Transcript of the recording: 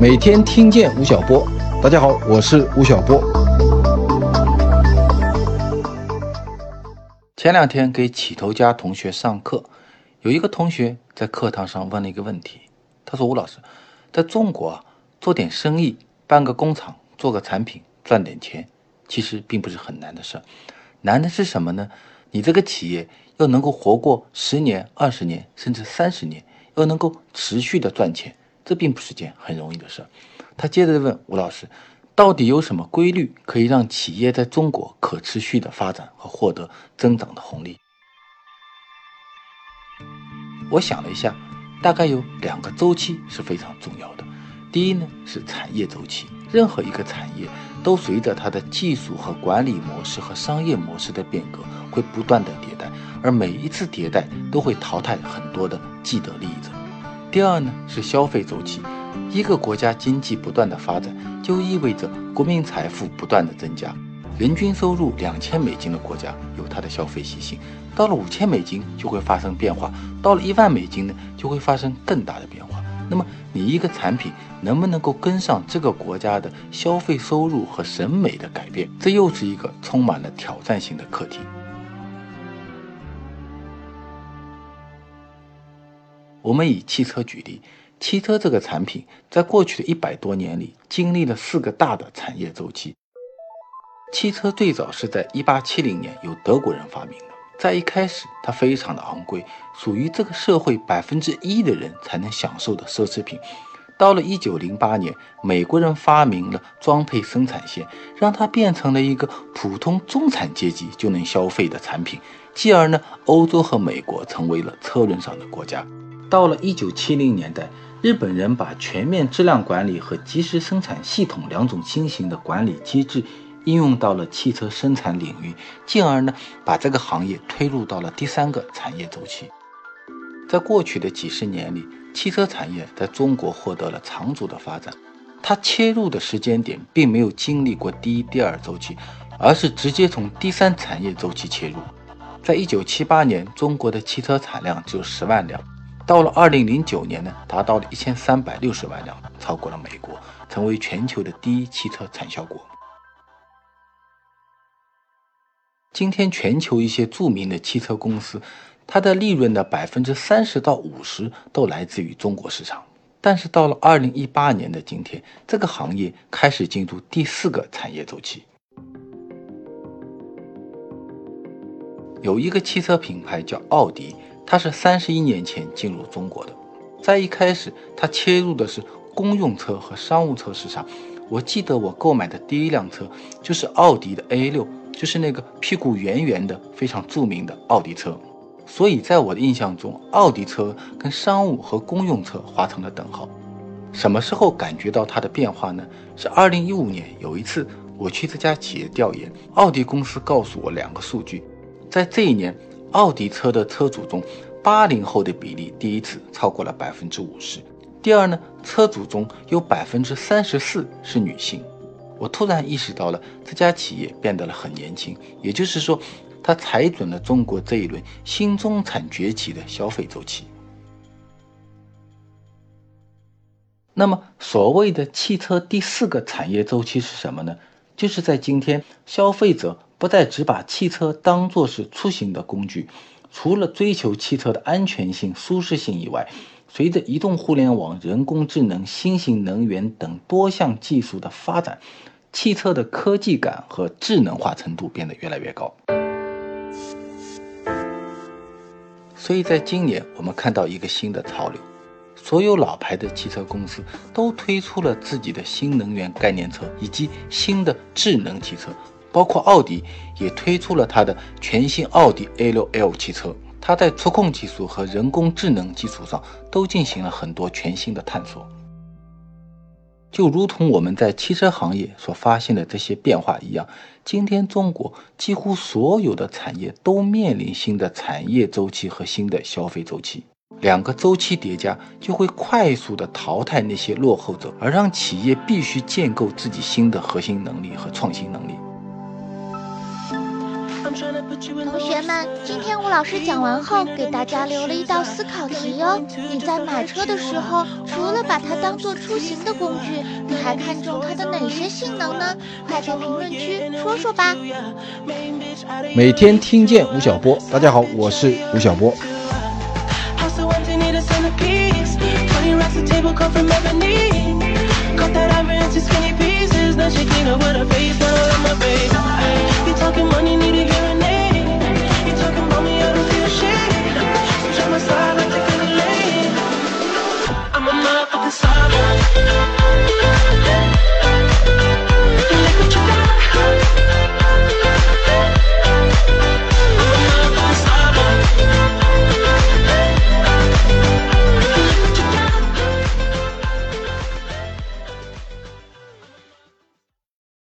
每天听见吴晓波，大家好，我是吴晓波。前两天给起头家同学上课，有一个同学在课堂上问了一个问题，他说：“吴老师，在中国啊，做点生意，办个工厂，做个产品，赚点钱，其实并不是很难的事儿，难的是什么呢？你这个企业要能够活过十年、二十年，甚至三十年。”要能够持续的赚钱，这并不是件很容易的事儿。他接着问吴老师：“到底有什么规律可以让企业在中国可持续的发展和获得增长的红利？”我想了一下，大概有两个周期是非常重要的。第一呢是产业周期，任何一个产业都随着它的技术和管理模式和商业模式的变革，会不断的迭代。而每一次迭代都会淘汰很多的既得利益者。第二呢是消费周期，一个国家经济不断的发展，就意味着国民财富不断的增加。人均收入两千美金的国家有它的消费习性，到了五千美金就会发生变化，到了一万美金呢就会发生更大的变化。那么你一个产品能不能够跟上这个国家的消费收入和审美的改变，这又是一个充满了挑战性的课题。我们以汽车举例，汽车这个产品在过去的一百多年里经历了四个大的产业周期。汽车最早是在一八七零年由德国人发明的，在一开始它非常的昂贵，属于这个社会百分之一的人才能享受的奢侈品。到了一九零八年，美国人发明了装配生产线，让它变成了一个普通中产阶级就能消费的产品。继而呢，欧洲和美国成为了车轮上的国家。到了一九七零年代，日本人把全面质量管理和及时生产系统两种新型的管理机制应用到了汽车生产领域，进而呢把这个行业推入到了第三个产业周期。在过去的几十年里，汽车产业在中国获得了长足的发展。它切入的时间点并没有经历过第一、第二周期，而是直接从第三产业周期切入。在一九七八年，中国的汽车产量只有十万辆。到了二零零九年呢，达到了一千三百六十万辆，超过了美国，成为全球的第一汽车产销国。今天，全球一些著名的汽车公司，它的利润的百分之三十到五十都来自于中国市场。但是到了二零一八年的今天，这个行业开始进入第四个产业周期。有一个汽车品牌叫奥迪。它是三十一年前进入中国的，在一开始，它切入的是公用车和商务车市场。我记得我购买的第一辆车就是奥迪的 A 六，就是那个屁股圆圆的、非常著名的奥迪车。所以在我的印象中，奥迪车跟商务和公用车划成了等号。什么时候感觉到它的变化呢？是二零一五年有一次我去这家企业调研，奥迪公司告诉我两个数据，在这一年。奥迪车的车主中，八零后的比例第一次超过了百分之五十。第二呢，车主中有百分之三十四是女性。我突然意识到了这家企业变得了很年轻，也就是说，它踩准了中国这一轮新中产崛起的消费周期。那么，所谓的汽车第四个产业周期是什么呢？就是在今天，消费者。不再只把汽车当作是出行的工具，除了追求汽车的安全性、舒适性以外，随着移动互联网、人工智能、新型能源等多项技术的发展，汽车的科技感和智能化程度变得越来越高。所以在今年，我们看到一个新的潮流，所有老牌的汽车公司都推出了自己的新能源概念车以及新的智能汽车。包括奥迪也推出了它的全新奥迪 A6L 汽车，它在触控技术和人工智能基础上都进行了很多全新的探索。就如同我们在汽车行业所发现的这些变化一样，今天中国几乎所有的产业都面临新的产业周期和新的消费周期，两个周期叠加就会快速的淘汰那些落后者，而让企业必须建构自己新的核心能力和创新能力。同学们，今天吴老师讲完后，给大家留了一道思考题哦。你在买车的时候，除了把它当做出行的工具，你还看重它的哪些性能呢？快在评论区说说吧。每天听见吴晓波，大家好，我是吴晓波。